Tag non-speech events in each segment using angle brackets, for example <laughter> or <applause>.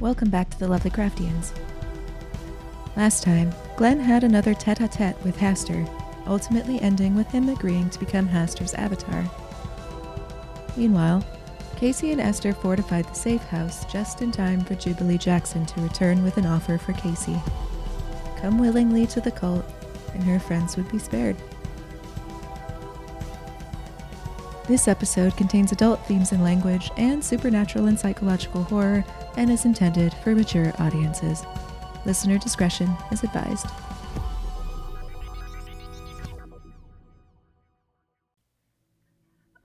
Welcome back to the Lovely Craftians. Last time, Glenn had another tete a tete with Hastur, ultimately ending with him agreeing to become Hastur's avatar. Meanwhile, Casey and Esther fortified the safe house just in time for Jubilee Jackson to return with an offer for Casey. Come willingly to the cult, and her friends would be spared. This episode contains adult themes and language and supernatural and psychological horror and is intended for mature audiences. Listener discretion is advised.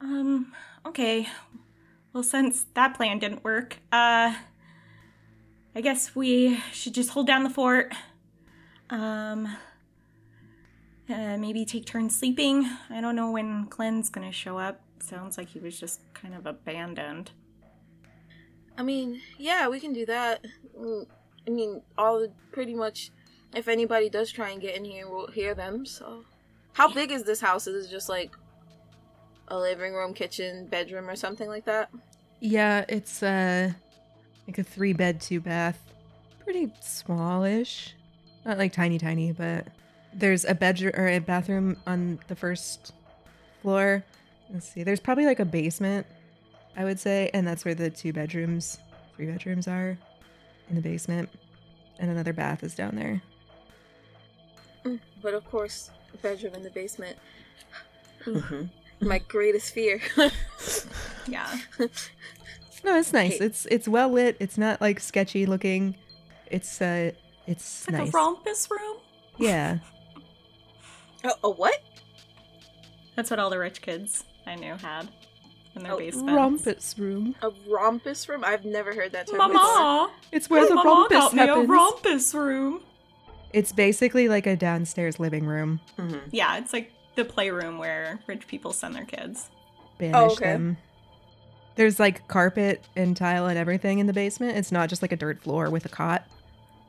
Um, okay. Well, since that plan didn't work, uh, I guess we should just hold down the fort. Um, uh, maybe take turns sleeping. I don't know when Glenn's gonna show up. Sounds like he was just kind of abandoned. I mean, yeah, we can do that. Mm, I mean, all pretty much. If anybody does try and get in here, we'll hear them. So, how big is this house? Is it just like a living room, kitchen, bedroom, or something like that? Yeah, it's uh like a three bed, two bath. Pretty smallish. Not like tiny tiny, but there's a bedroom or a bathroom on the first floor. Let's see. There's probably like a basement, I would say, and that's where the two bedrooms, three bedrooms are in the basement. And another bath is down there. Mm, But of course, a bedroom in the basement. Mhm. <laughs> My greatest fear. <laughs> Yeah. <laughs> No, it's nice. Okay. It's it's well lit. It's not like sketchy looking. It's uh it's, It's like nice. a rompus room. Yeah. a, a what? That's what all the rich kids I knew had in their Oh, basements. Rompus room. A rompus room? I've never heard that term before. Mama, It's where the Mama rompus got me a happens. rompus room. It's basically like a downstairs living room. Mhm. Yeah, it's like the playroom where rich people send their kids. Banish okay. them. There's like carpet and tile and everything in the basement. It's not just like a dirt floor with a cot.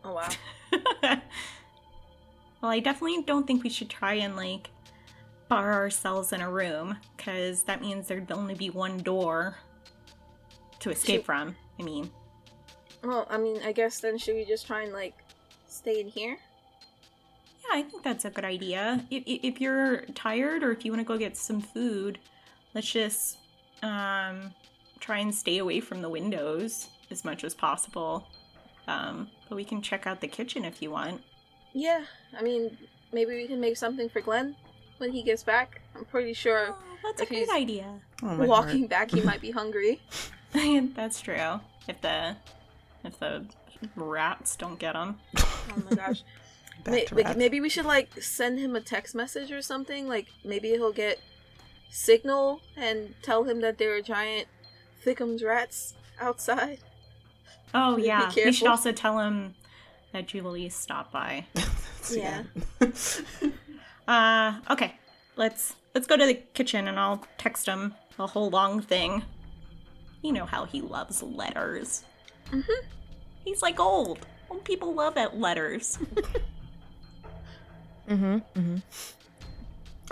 Oh wow. <laughs> well, I definitely don't think we should try and like bar ourselves in a room because that means there'd only be one door to escape Should- from. I mean, Well, I mean, I guess then should we just try and like stay in here? yeah, I think that's a good idea. If, if if you're tired or if you want to go get some food, let's just um, try and stay away from the windows as much as possible. Um, but we can check out the kitchen if you want. Yeah, I mean, maybe we can make something for Glenn when he gets back. I'm pretty sure Oh, that's if a he's- great idea. Oh, walking heart. back he might be hungry. <laughs> <laughs> That's true. If the if the rats don't get him. <laughs> Oh my gosh. Back May- like, maybe we should like send him a text message or something. Like maybe he'll get signal and tell him that there are giant Thickums rats outside. Oh Be yeah. We should also tell him that Jubilee stopped by. Yeah. Uh okay. Let's let's go to the kitchen and I'll text him a whole long thing. You know how he loves letters. Mhm. He's like old. Old people love it letters. <laughs> Mm-hmm. mm-hmm.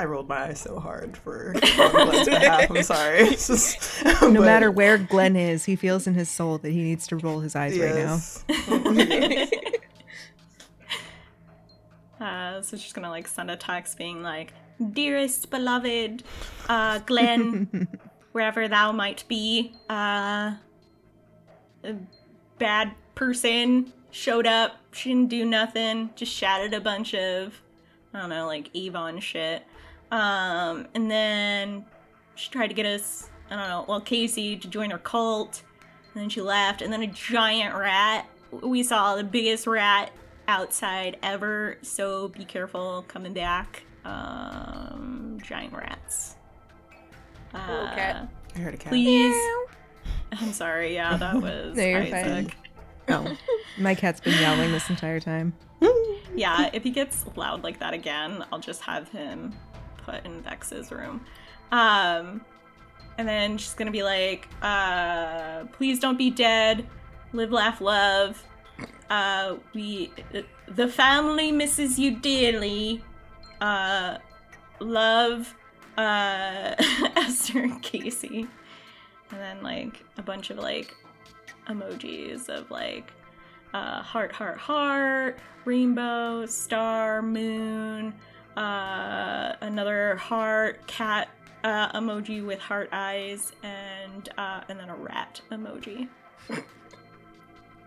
I rolled my eyes so hard for on Glenn's behalf. I'm sorry. <laughs> Just- <laughs> No but- matter where Glenn is, he feels in his soul that he needs to roll his eyes right now. Uh, so she's gonna like send a text being like, "Dearest beloved, uh, Glenn, <laughs> wherever thou might be, uh, a bad person showed up. She didn't do nothing. Just shouted a bunch of, I don't know, like Avon shit. Um, and then she tried to get us, I don't know, well, Casey to join her cult. And then she left. And then a giant rat. We saw the biggest rat outside ever. So be careful coming back. Um, giant rats. Little cat. Uh, I heard a cat. Please. <laughs> I'm sorry. Yeah, that <laughs> was No, you're fine. Isaac. <laughs> Oh, my cat's been yowling this entire time. Yeah, if he gets loud like that again, I'll just have him put in Vex's room. Um, and then she's gonna be like, uh, please don't be dead. Live, laugh, love. Uh, we, the family misses you dearly. Uh, love, uh, <laughs> Esther and Casey. And then, like, a bunch of, like, emojis of, like, uh, heart, heart, heart, rainbow, star, moon, uh, another heart, cat uh, emoji with heart eyes, and uh, and then a rat emoji. <laughs>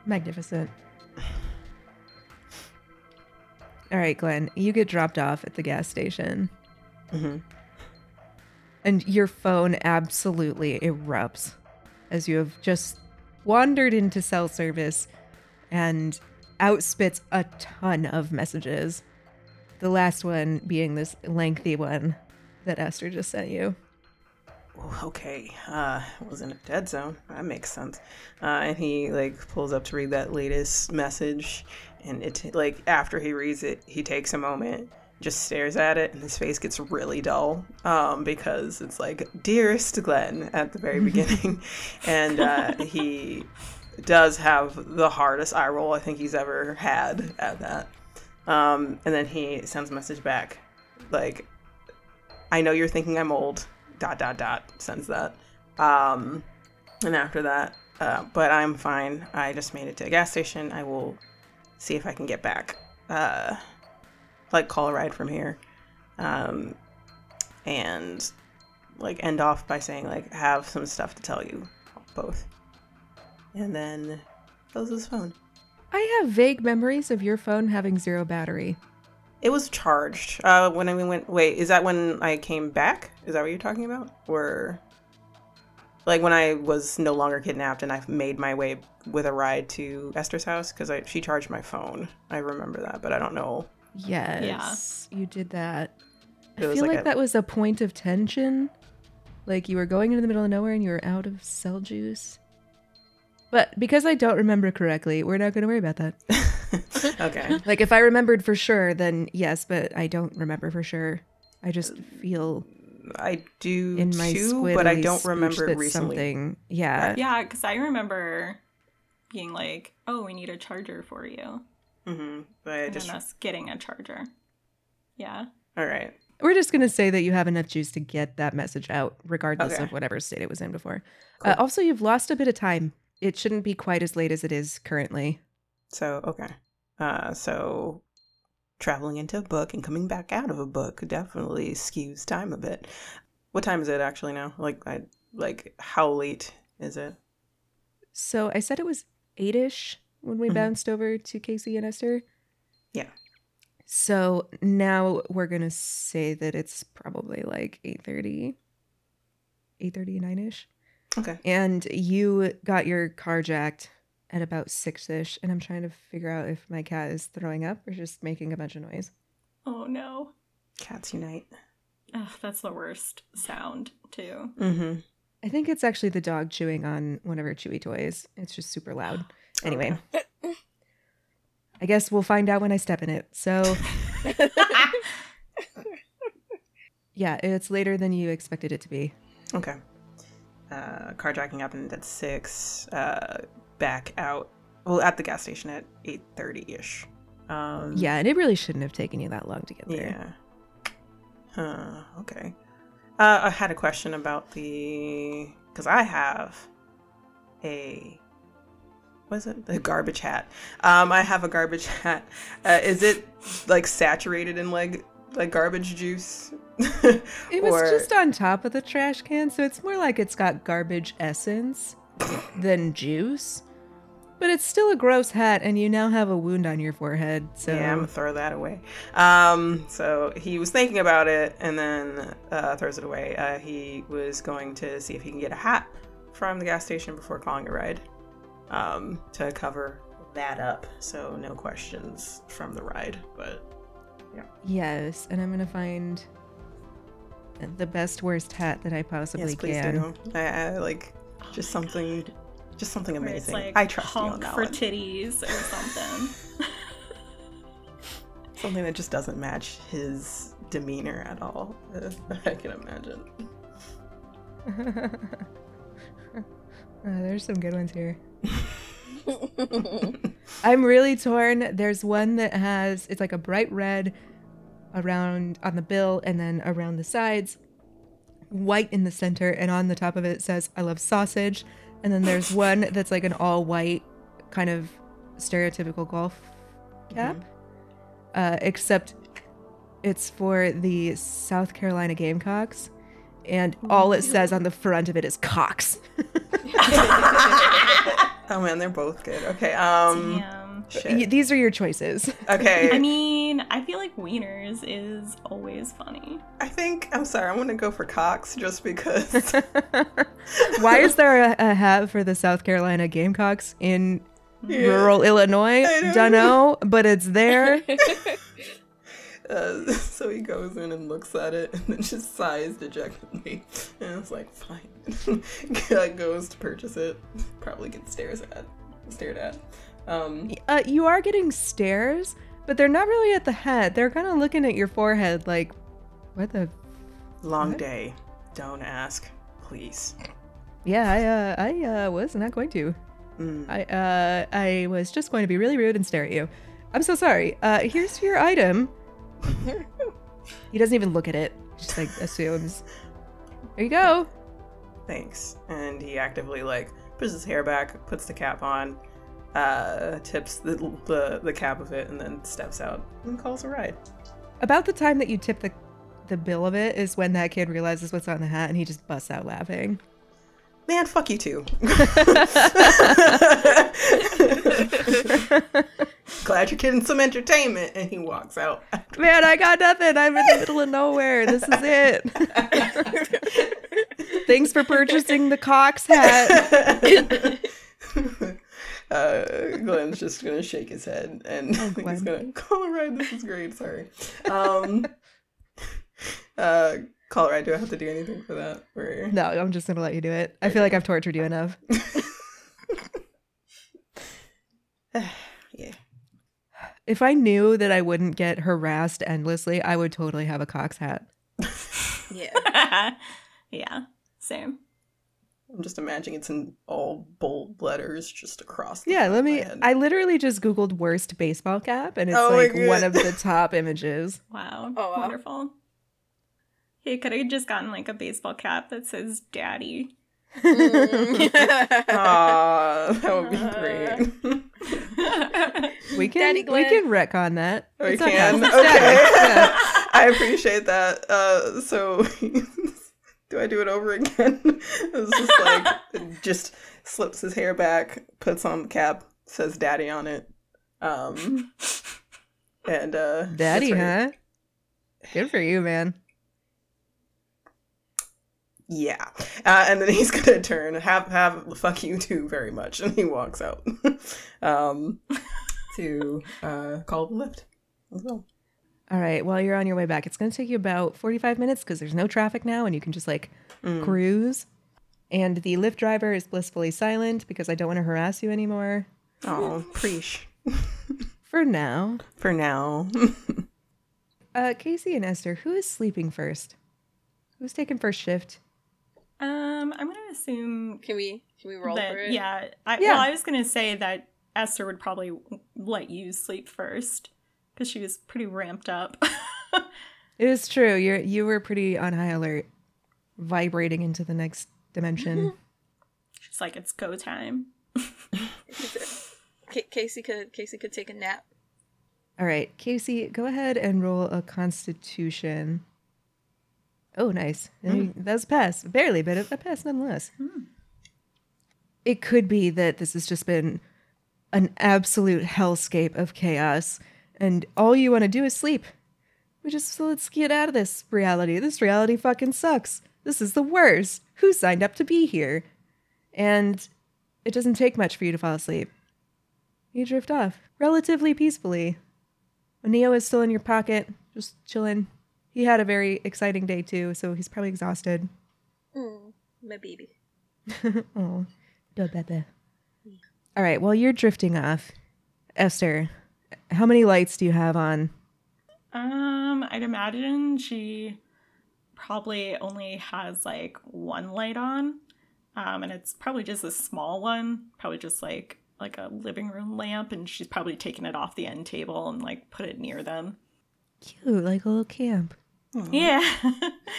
Magnificent. <sighs> All right, Glenn, you get dropped off at the gas station. Mhm. And your phone absolutely erupts as you have just wandered into cell service and outspits a ton of messages. The last one being this lengthy one that Esther just sent you. Oh, okay, uh, was in a dead zone. That makes sense. Uh, and he like pulls up to read that latest message, and it like after he reads it, he takes a moment, just stares at it, and his face gets really dull, um, because it's like dearest Glenn at the very <laughs> beginning, and uh, he does have the hardest eye roll I think he's ever had at that. Um, and then he sends a message back, like, I know you're thinking I'm old. Dot dot dot sends that. Um, and after that, uh, but I'm fine. I just made it to a gas station. I will see if I can get back. Uh, like call a ride from here, um, and like end off by saying like have some stuff to tell you both, and then close his phone. I have vague memories of your phone having zero battery. It was charged uh, when I went. Wait, is that when I came back? Is that what you're talking about? Or like when I was no longer kidnapped and I made my way with a ride to Esther's house because she charged my phone. I remember that, but I don't know. Yes, you did that. I It was feel like like, a- that was a point of tension. Like you were going into the middle of nowhere and you were out of cell juice. But because I don't remember correctly, we're not going to worry about that. <laughs> <laughs> okay. Like if I remembered for sure, then yes, but I don't remember for sure. I just feel I do in my too, but I don't remember recently. something. Yeah, Yeah, because I remember being like, "Oh, we need a charger for you," mm-hmm. But I and just then us getting a charger. Yeah. all right. we're just gonna say that you have enough juice to get that message out, regardless Okay. of whatever state it was in before. Cool. Uh, also, you've lost a bit of time. It shouldn't be quite as late as it is currently. So okay. Uh, so traveling into a book and coming back out of a book definitely skews time a bit. What time is it actually now? Like I like how late is it? So I said it was eight ish when we Mhm. bounced over to Casey and Esther. Yeah. So now we're gonna say that it's probably like 8.30, 8.39 ish. Okay. And you got your car jacked at about six ish, and I'm trying to figure out if my cat is throwing up or just making a bunch of noise. Oh no. Cats unite. Ugh, that's the worst sound too. Mm-hmm. I think it's actually the dog chewing on one of her chewy toys. It's just super loud. <gasps> Anyway, I guess we'll find out when I step in it. So, <laughs> yeah, it's later than you expected it to be. Okay. Uh, carjacking happened at six. Uh, back out. Well, at the gas station at eight thirty ish. Um, Yeah, and it really shouldn't have taken you that long to get there. Yeah. Huh. Okay. Uh, I had a question about the because I have a what is it? The garbage hat. Um, I have a garbage <laughs> hat. Uh, is it like saturated in like like garbage juice? <laughs> It was Or- just on top of the trash can, so it's more like it's got garbage essence than juice. But it's still a gross hat, and you now have a wound on your forehead. So Yeah, I'm gonna throw that away. Um, so he was thinking about it and then uh, throws it away. Uh, he was going to see if he can get a hat from the gas station before calling a ride um, to cover that up. So no questions from the ride, but yeah. yes, and I'm gonna find the best worst hat that I possibly yes, please can. do. I, I like just something, just something Where it's amazing. like I trust you on honk that for one. titties or something. <laughs> something that just doesn't match his demeanor at all. <laughs> I can imagine. <laughs> Uh, there's some good ones here. I'm really torn. There's one that has it's like a bright red around on the bill and then around the sides, white in the center, and on the top of it, it says "I love sausage." And then there's one that's like an all white kind of stereotypical golf cap, Mm-hmm. uh, except it's for the South Carolina Gamecocks, and all it says on the front of it is Cox. <laughs> <laughs> <laughs> Oh man, they're both good. Okay. Um. Damn. Y- These are your choices. Okay. I mean, I feel like wieners is always funny. I think I'm sorry. I'm gonna go for Cox just because. <laughs> Why is there a, a hat for the South Carolina Gamecocks in Yeah. rural Illinois? I don't Dunno, but it's there. <laughs> <laughs> Uh, so he goes in and looks at it and then just sighs dejectedly. And it's like, fine. Goes to purchase it. Probably gets stares at, stared at. Um, Uh, you are getting stares, but they're not really at the head. They're kind of looking at your forehead like, what the? long What? day. Don't ask, please. Yeah, I, uh, I uh, was not going to. Mm. I, uh, I was just going to be really rude and stare at you. I'm so sorry. Uh, here's your item. <laughs> he doesn't even look at it. Just like assumes. There you go. Thanks. And he actively like puts his hair back, puts the cap on, uh, tips the, the the cap of it, and then steps out and calls a ride. About the time that you tip the the bill of it is when that kid realizes what's on the hat and he just busts out laughing. Man, fuck you too. <laughs> Glad you're getting some entertainment. And he walks out. Man, I got nothing. I'm in the middle of nowhere. This is it. <laughs> Thanks for purchasing the Cox hat. <laughs> uh, Glenn's just gonna shake his head and Oh, <laughs> he's gonna <laughs> call a ride. This is great. Sorry. Um, <laughs> uh, call a ride. Do I have to do anything for that? Or No, I'm just gonna let you do it. I feel like I've tortured you enough. <sighs> yeah. If I knew that I wouldn't get harassed endlessly, I would totally have a Cox hat. Yeah. yeah, same. I'm just imagining it's in all bold letters just across. The Yeah, let me. I literally just googled worst baseball cap, and it's Oh like one of the <laughs> top images. Wow, Oh, wow. wonderful. He could have just gotten like a baseball cap that says "Daddy." Mm. <laughs> <laughs> Aw, that would be great. We can Daddy we can wreck on that. we It's can. okay. Okay. Yeah. I appreciate that. Uh, so, do I do it over again? <laughs> It's just like <laughs> just slips his hair back, puts on the cap, says "Daddy" on it. Um, and uh, Daddy, huh? Good for you, man. Yeah, uh, and then <laughs> he's gonna turn, have have fuck you too very much, and he walks out. um, to uh, call the Lyft as well. All right. While you're on your way back, it's going to take you about 45 minutes because there's no traffic now and you can just like Mm. cruise. And the Lyft driver is blissfully silent because I don't want to harass you anymore Oh, preach <laughs> for now. for now. <laughs> Uh, Casey and Esther, who is sleeping first? Who's taking first shift? um, I'm gonna assume Can we can we roll that for it? yeah. I, Yeah. Well, I was gonna say that Esther would probably let you sleep first because she was pretty ramped up. <laughs> It is true. You're you were pretty on high alert, vibrating into the next dimension. She's like, "It's go time." <laughs> Ca- Casey could Casey could take a nap. All right, Casey, go ahead and roll a Constitution. Oh, nice. Hmm. That's a pass, barely, but a a pass nonetheless. It could be that this has just been an absolute hellscape of chaos, and all you want to do is sleep. We just so let's get out of this reality. This reality fucking sucks. This is the worst. Who signed up to be here? And it doesn't take much for you to fall asleep. You drift off relatively peacefully. Neo is still in your pocket, just chilling. He had a very exciting day too, so he's probably exhausted. Mm, my baby. oh, da bebe. All right, while you're drifting off, Esther, how many lights do you have on? Um, I'd imagine she probably only has like one light on. Um, and it's probably just a small one, probably just like like a living room lamp, and she's probably taken it off the end table and like put it near them. Cute, like a little camp. Yeah.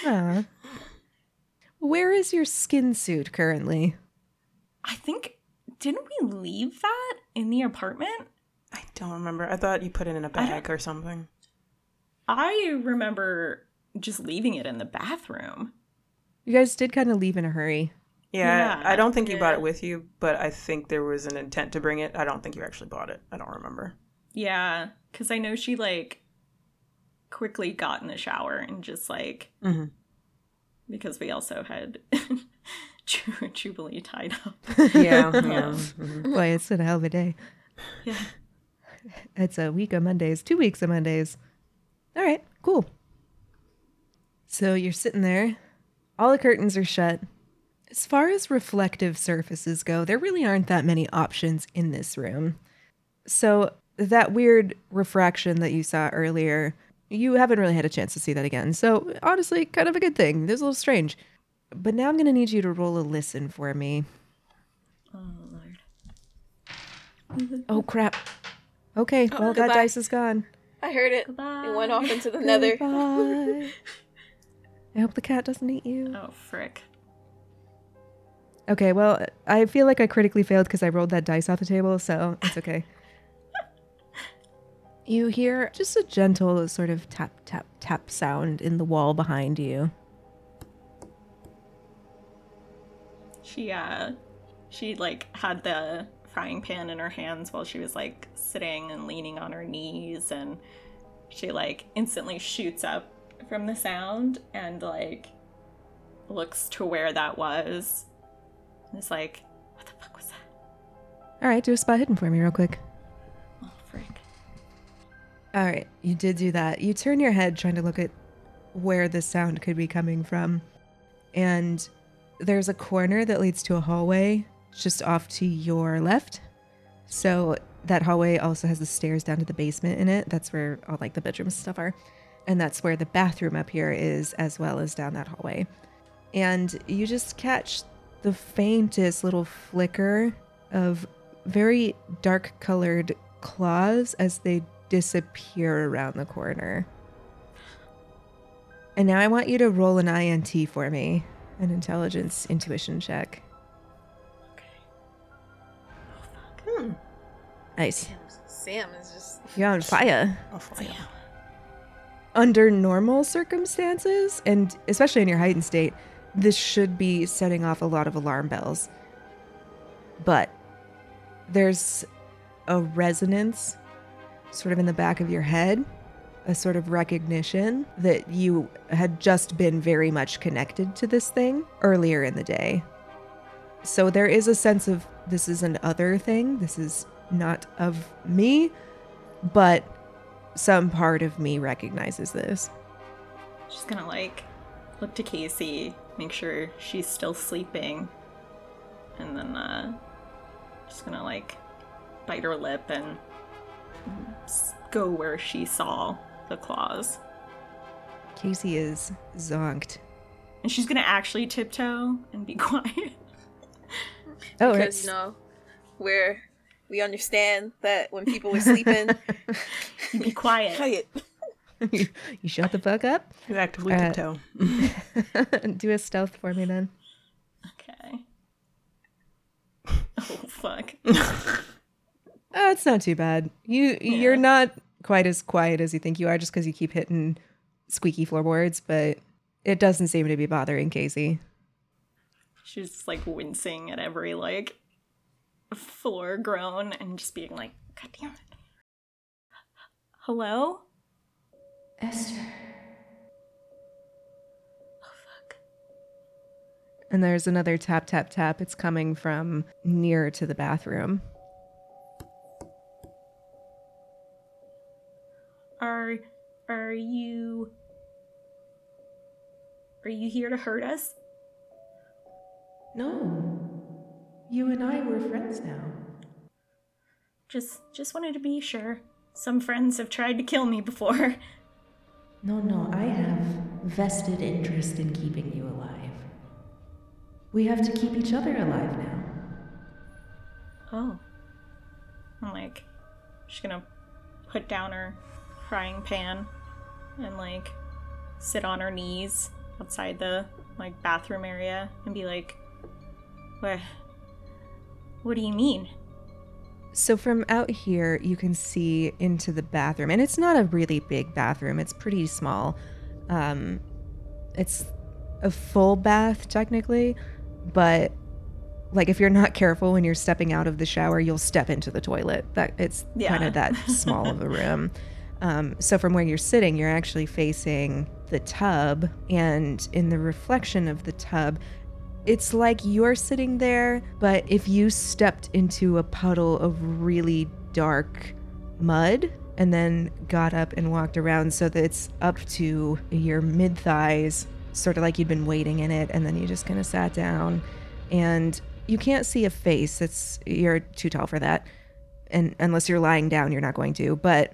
Aw. <laughs> Where is your skin suit currently? I think didn't we leave that in the apartment? I don't remember. I thought you put it in a bag or something. I remember just leaving it in the bathroom. You guys did kind of leave in a hurry. Yeah, Yeah, I don't think you bought yeah. it with you, but I think there was an intent to bring it. I don't think you actually bought it. I don't remember. Yeah, because I know she like quickly got in the shower and just like hmm because we also had <laughs> Jubilee tied up. Yeah, <laughs> yeah. mhm. Boy, it's been a hell of a day. Yeah. It's a week of Mondays, two weeks of Mondays. All right, cool. So you're sitting there, all the curtains are shut. As far as reflective surfaces go, there really aren't that many options in this room. So that weird refraction that you saw earlier, you haven't really had a chance to see that again. So honestly, kind of a good thing. This is a little strange. But now I'm going to need you to roll a listen for me. Oh lord. Oh, crap. Okay, Oh, well, that dice is gone. I heard it. Goodbye. It went off into the nether. I hope the cat doesn't eat you. Oh frick. Okay, well, I feel like I critically failed because I rolled that dice off the table, so it's <laughs> okay. you hear just a gentle sort of tap, tap, tap sound in the wall behind you. She uh she like had the frying pan in her hands while she was like sitting and leaning on her knees and she like instantly shoots up from the sound and like looks to where that was. And is like, what the fuck was that? All right, do a spot hidden for me, real quick. Oh frick. All right, you did do that. You turn your head trying to look at where the sound could be coming from. And there's a corner that leads to a hallway just off to your left. So that hallway also has the stairs down to the basement in it. That's where all like the bedrooms stuff are. And that's where the bathroom up here is as well as down that hallway. And you just catch the faintest little flicker of very dark colored claws as they disappear around the corner. And now I want you to roll an INT for me, an intelligence intuition check. Nice. Sam is just. You're on fire. I'll fly out. Under normal circumstances, and especially in your heightened state, this should be setting off a lot of alarm bells. But there's a resonance sort of in the back of your head, a sort of recognition that you had just been very much connected to this thing earlier in the day. So there is a sense of this is an other thing, this is not of me, but some part of me recognizes this. She's gonna like look to Casey, make sure she's still sleeping, and then uh just gonna like bite her lip and go where she saw the claws. Casey is zonked. And she's gonna actually tiptoe and be <laughs> quiet. Oh, because it's- you know, where we understand that when people are sleeping, <laughs> be quiet. quiet. you, <laughs> you shut the fuck up. You actively Uh, tiptoe. <laughs> Do a stealth for me then. Okay. Oh fuck. Oh, it's not too bad. You you're not quite as quiet as you think you are, just because you keep hitting squeaky floorboards, but it doesn't seem to be bothering Casey. She's like wincing at every like floor groan and just being like, God damn it. Hello? Esther. Oh fuck. And there's another tap tap tap. It's coming from near to the bathroom. Are are you Are you here to hurt us? No. You and I were friends now. Just just wanted to be sure. Some friends have tried to kill me before. No, no, I have vested interest in keeping you alive. We have to keep each other alive now. Oh. I'm like she's gonna put down her frying pan and like sit on her knees outside the like bathroom area and be like what what do you mean? So from out here, you can see into the bathroom, and it's not a really big bathroom. It's pretty small. Um, it's a full bath technically, but like if you're not careful when you're stepping out of the shower, you'll step into the toilet. That it's Yeah. kind of that <laughs> small of a room. Um, so from where you're sitting, you're actually facing the tub, and in the reflection of the tub, it's like you're sitting there, but if you stepped into a puddle of really dark mud and then got up and walked around so that it's up to your mid thighs, sort of like you'd been waiting in it, and then you just kind of sat down and you can't see a face. It's you're too tall for that. And unless you're lying down, you're not going to. But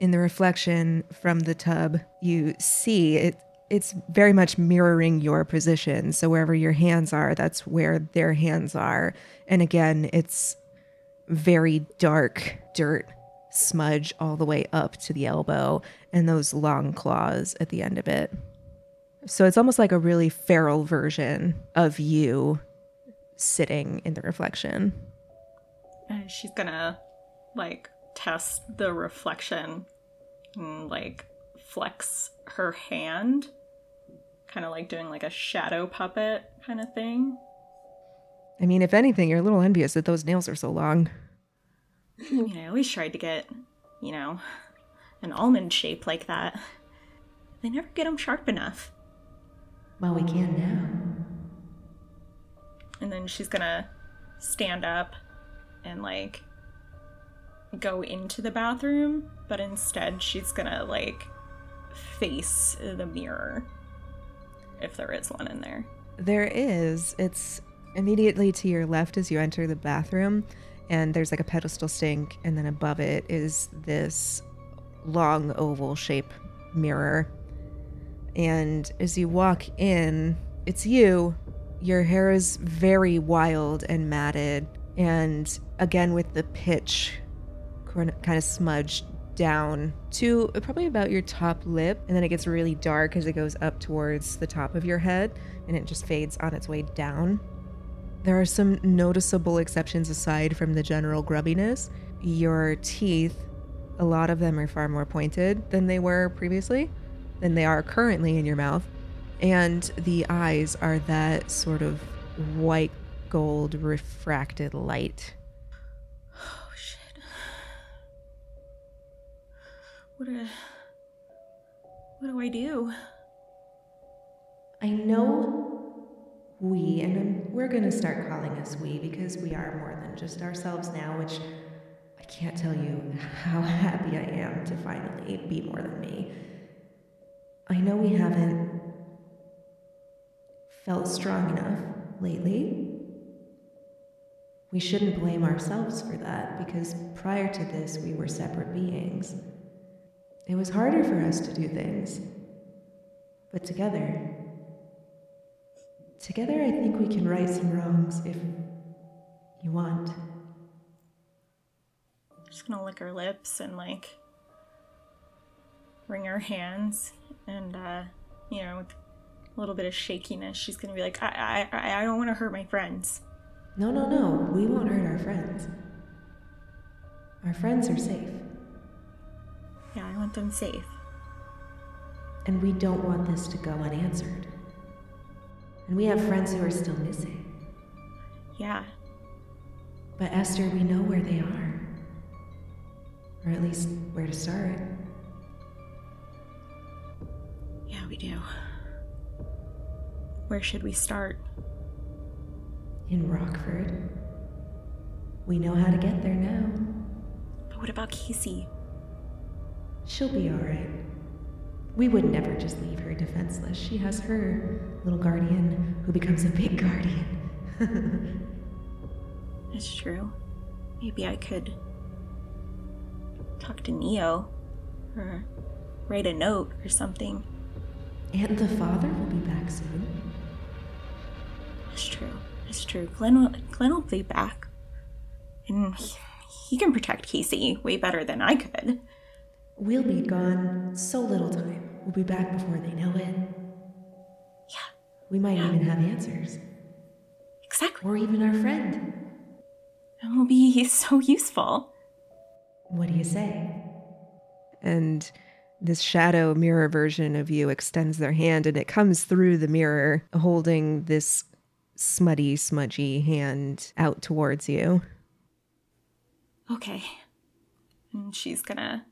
in the reflection from the tub, you see it it's very much mirroring your position. So wherever your hands are, that's where their hands are. And again, it's very dark dirt smudge all the way up to the elbow and those long claws at the end of it. So it's almost like a really feral version of you sitting in the reflection. And she's gonna like test the reflection and like flex her hand, kind of like doing like a shadow puppet kind of thing. I mean, if anything, you're a little envious that those nails are so long. I mean, I always tried to get, you know, an almond shape like that. They never get them sharp enough. Well, we can now. And then she's gonna stand up and like go into the bathroom, but instead she's gonna like face the mirror if there is one in there. There is. It's immediately to your left as you enter the bathroom, and there's like a pedestal sink, and then above it is this long oval shape mirror. And as you walk in, it's you. Your hair is very wild and matted, and again with the pitch kind of smudged down to probably about your top lip, and then it gets really dark as it goes up towards the top of your head, and it just fades on its way down. There are some noticeable exceptions aside from the general grubbiness. Your teeth, a lot of them are far more pointed than they were previously, than they are currently in your mouth. And the eyes are that sort of white gold refracted light. Oh shit. What do What do I do? I know we, and we're going to start calling us we because we are more than just ourselves now, which I can't tell you how <laughs> happy I am to finally be more than me. I know we haven't felt strong enough lately. We shouldn't blame ourselves for that because prior to this, we were separate beings. It was harder for us to do things. But together, together, I think we can right some wrongs if you want. Just gonna lick her lips and like wring her hands and uh you know with a little bit of shakiness she's gonna be like I I I I don't want to hurt my friends. No, no, no, we won't hurt our friends. Our friends are safe, Yeah, I want them safe. and we don't want this to go unanswered. And we have friends who are still missing. Yeah. But Esther, we know where they are. Or at least where to start. Yeah, we do. Where should we start? In Rockford. We know how to get there now. But what about Casey? She'll be alright. We would never just leave her defenseless. She has her little guardian who becomes a big guardian. <laughs> It's true. Maybe I could talk to Neo or write a note or something. and the father will be back soon. It's true. It's true. Glenn will, Glenn will be back. And he, he can protect Casey way better than I could. We'll be gone so little time. We'll be back before they know it. Yeah, We might even have answers. exactly. Or even our friend. And we'll will be <laughs> so useful. What do you say? And this shadow mirror version of you extends their hand and it comes through the mirror holding this smutty, smudgy hand out towards you. Okay. And she's gonna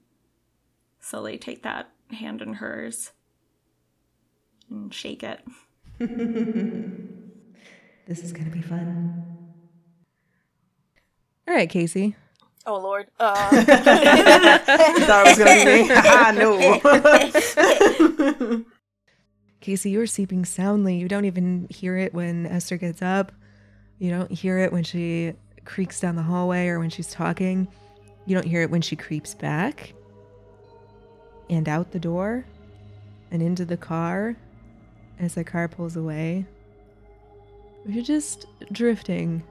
slowly take that hand in hers and shake it. <laughs> This is gonna be fun. All right, Casey. Oh Lord. Uh, <laughs> Thought it was gonna be me. <laughs> I know. Casey, you're sleeping soundly. You don't even hear it when Esther gets up. You don't hear it when she creaks down the hallway or when she's talking. You don't hear it when she creeps back and out the door and into the car as the car pulls away. You're just drifting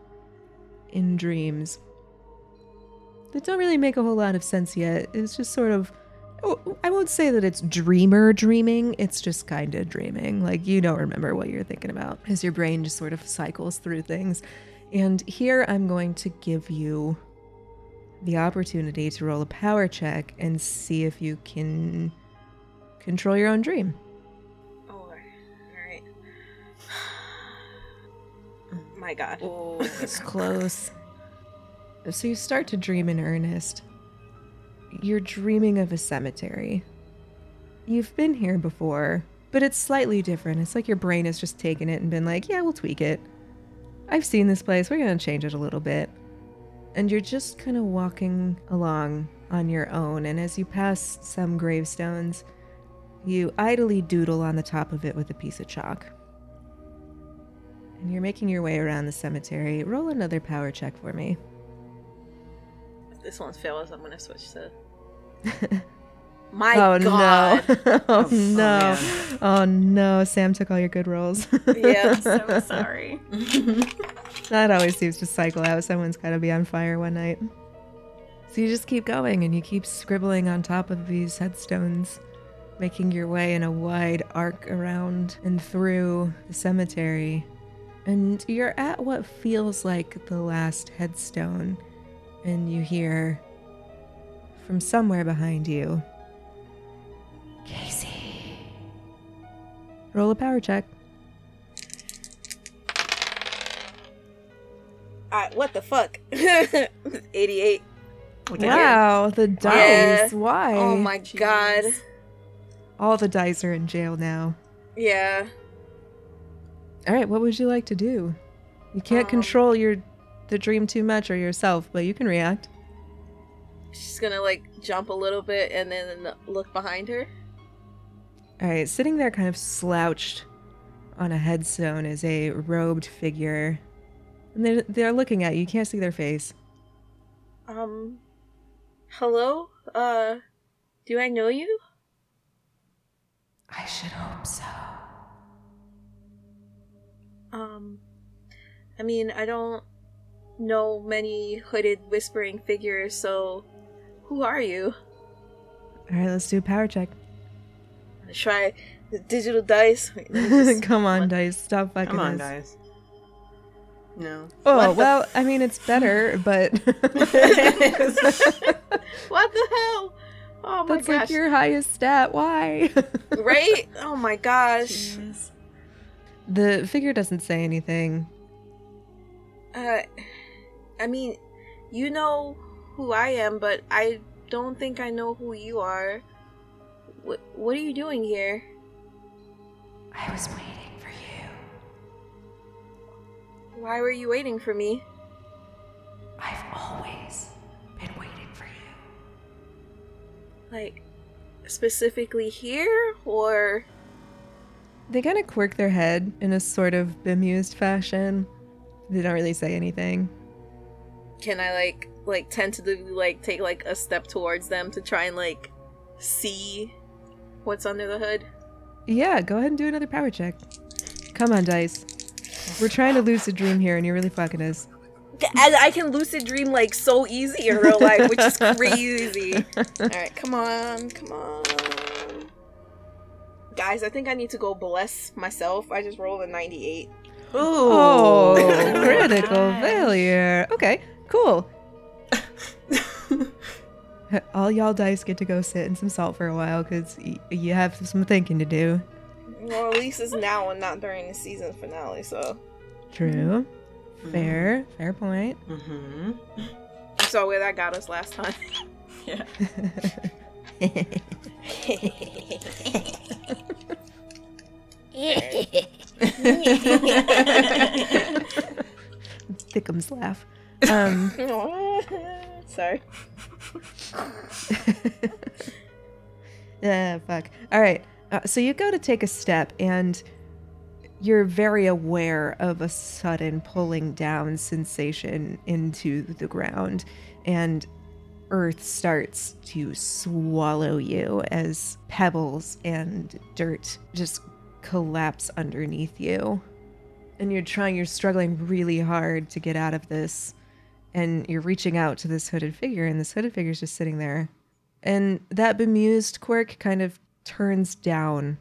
in dreams that don't really make a whole lot of sense yet. It's just sort of Oh, I won't say that it's dreamer dreaming. It's just kind of dreaming. Like you don't remember what you're thinking about as your brain just sort of cycles through things. And here I'm going to give you the opportunity to roll a power check and see if you can control your own dream. oh, all right. <sighs> My God. Oh, it's <laughs> close. So you start to dream in earnest. You're dreaming of a cemetery. You've been here before, but it's slightly different. It's like your brain has just taken it and been like, yeah, we'll tweak it. I've seen this place. We're going to change it a little bit. And you're just kind of walking along on your own. And as you pass some gravestones, you idly doodle on the top of it with a piece of chalk. And you're making your way around the cemetery. Roll another power check for me. If this one fails, I'm gonna switch to. <laughs> My oh God. no! <laughs> Oh, <laughs> oh, Oh, no! man. Oh no! Sam took all your good rolls. Yeah. I'm So sorry. That always seems to cycle out. Someone's got to be on fire one night. So you just keep going and you keep scribbling on top of these headstones, making your way in a wide arc around and through the cemetery. And you're at what feels like the last headstone, and you hear from somewhere behind you Casey. roll a power check. Alright, what the fuck? <laughs> 88. Wow, the dice. Yeah. Why? Oh my god. All the dice are in jail now. Yeah. All right, what would you like to do? You can't Um, control your the dream too much or yourself, but you can react. She's gonna like jump a little bit and then look behind her. All right, sitting there kind of slouched on a headstone is a robed figure. And they're, they're looking at you. You can't see their face. Um Hello? Uh do I know you? I should hope so. Um I mean I don't know many hooded whispering figures, so who are you? All right, let's do a power check. Let's try the digital dice. Wait, let me <laughs> just- Come on, dice. Stop fucking Come on, us. guys. No. Oh, well, I mean, it's better, <laughs> but <laughs> What the hell? Oh my that's like your highest stat. Why? <laughs> right? Oh my gosh. Jeez. the figure doesn't say anything. Uh, I mean, you know who I am, but I don't think I know who you are. What What are you doing here? I was waiting Why were you waiting for me? I've always been waiting for you. Like, specifically here, or They kind of quirk their head in a sort of bemused fashion. They don't really say anything. can I like like tentatively like take like a step towards them to try and like see what's under the hood? Yeah, go ahead and do another power check. Come on, dice. We're trying to lucid dream here, and you're really fucking us. And I can lucid dream like so easy in real life, which is crazy. <laughs> All right, come on, come on, guys. I think I need to go bless myself. I just rolled a ninety-eight. Oh, <laughs> <laughs> critical gosh. failure. Okay, Cool. All y'all dice get to go sit in some salt for a while because y- you have some thinking to do. Well, at least it's now and not during the season finale. So True. Fair. Fair point. Mm-hmm. you saw where that got us last time. <laughs> Yeah. <laughs> Thickums laugh. Um, <laughs> Sorry. Yeah, fuck. All right. Uh, so you go to take a step, and you're very aware of a sudden pulling down sensation into the ground, and earth starts to swallow you as pebbles and dirt just collapse underneath you. And you're trying, you're struggling really hard to get out of this, and you're reaching out to this hooded figure, and this hooded figure's just sitting there and that bemused quirk kind of turns down.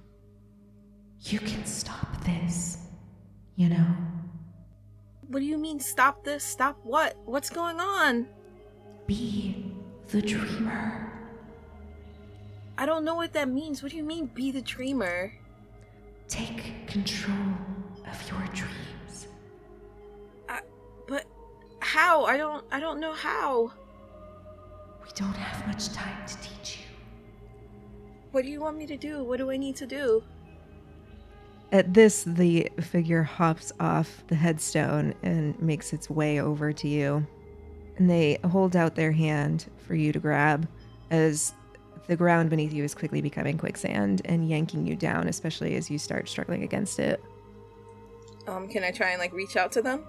You can stop this. You know? What do you mean? Stop this? Stop what? What's going on? Be the dreamer. I don't know what that means. What do you mean, be the dreamer? Take control of your dreams. But how? I don't. I don't know how. We don't have much time to teach you. What do you want me to do? What do I need to do? At this, the figure hops off the headstone and makes its way over to you. And they hold out their hand for you to grab as the ground beneath you is quickly becoming quicksand and yanking you down, especially as you start struggling against it. Um, can I try and like reach out to them?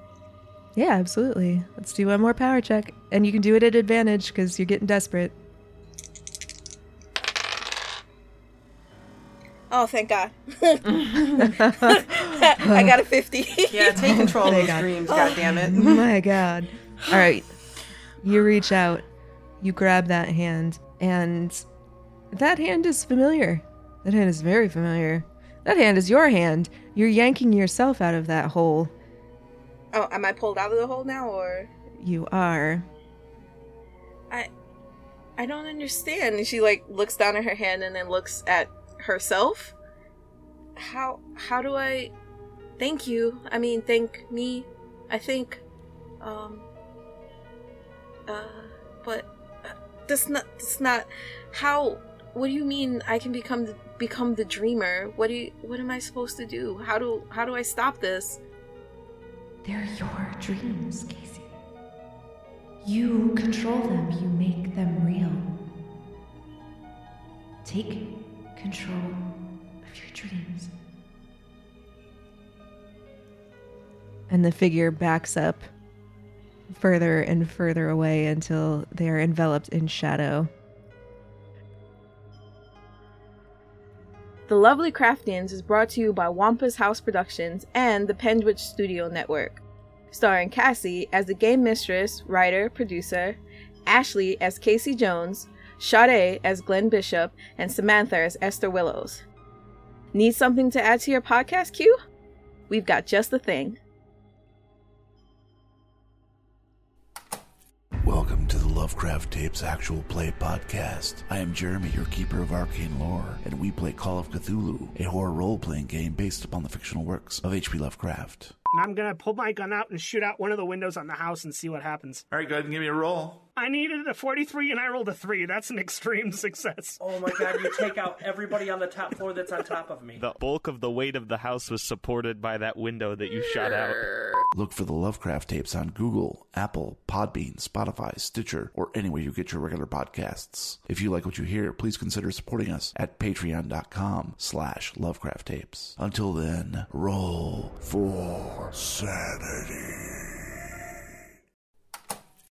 Yeah, absolutely. Let's do one more power check. And you can do it at advantage because you're getting desperate. Oh, thank God. <laughs> <laughs> I got a 50. Yeah, take control of Thank those God. dreams, oh. goddammit. My God. All right. You reach out, you grab that hand, and that hand is familiar. That hand is very familiar. That hand is your hand. You're yanking yourself out of that hole. Oh, am I pulled out of the hole now, or You are. I? I don't understand. And she like looks down at her hand and then looks at herself. How? How do I? Thank you. I mean, thank me. I think. Um. Uh, but uh, that's not. That's not. How? What do you mean? I can become the become the dreamer. What do you? What am I supposed to do? How do? How do I stop this? They're your dreams, Casey. You control them, you make them real. Take control of your dreams. And the figure backs up further and further away until they are enveloped in shadow. The Lovely Craftians is brought to you by Wampus House Productions and the Pendwich Studio Network, starring Cassie as the game mistress, writer, producer, Ashley as Casey Jones, Sade as Glenn Bishop, and Samantha as Esther Willows. Need something to add to your podcast queue? We've got just the thing. Welcome to the Lovecraft Tapes Actual Play Podcast. I am Jeremy, your keeper of arcane lore, and we play Call of Cthulhu, a horror role playing game based upon the fictional works of H.P. Lovecraft. I'm gonna pull my gun out and shoot out one of the windows on the house and see what happens. All right, go ahead and give me a roll. I needed a 43 and I rolled a 3. That's an extreme <laughs> success. Oh my god, you take out everybody on the top floor that's on top of me. The bulk of the weight of the house was supported by that window that you shot out. Look for the Lovecraft Tapes on Google, Apple, Podbean, Spotify, Stitcher, or anywhere you get your regular podcasts. If you like what you hear, please consider supporting us at patreon.com slash Lovecraft Tapes. Until then, roll for sanity.